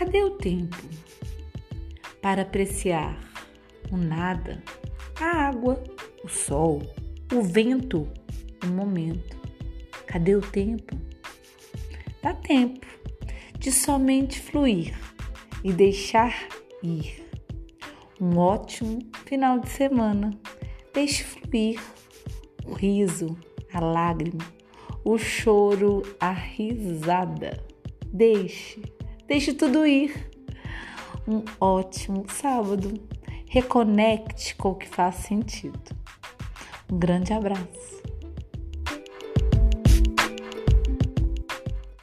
Cadê o tempo para apreciar o nada, a água, o sol, o vento, o momento? Cadê o tempo? Dá tempo de somente fluir e deixar ir. Um ótimo final de semana. Deixe fluir o riso, a lágrima, o choro, a risada. Deixe, deixe tudo ir. Um ótimo sábado. Reconecte com o que faz sentido. Um grande abraço.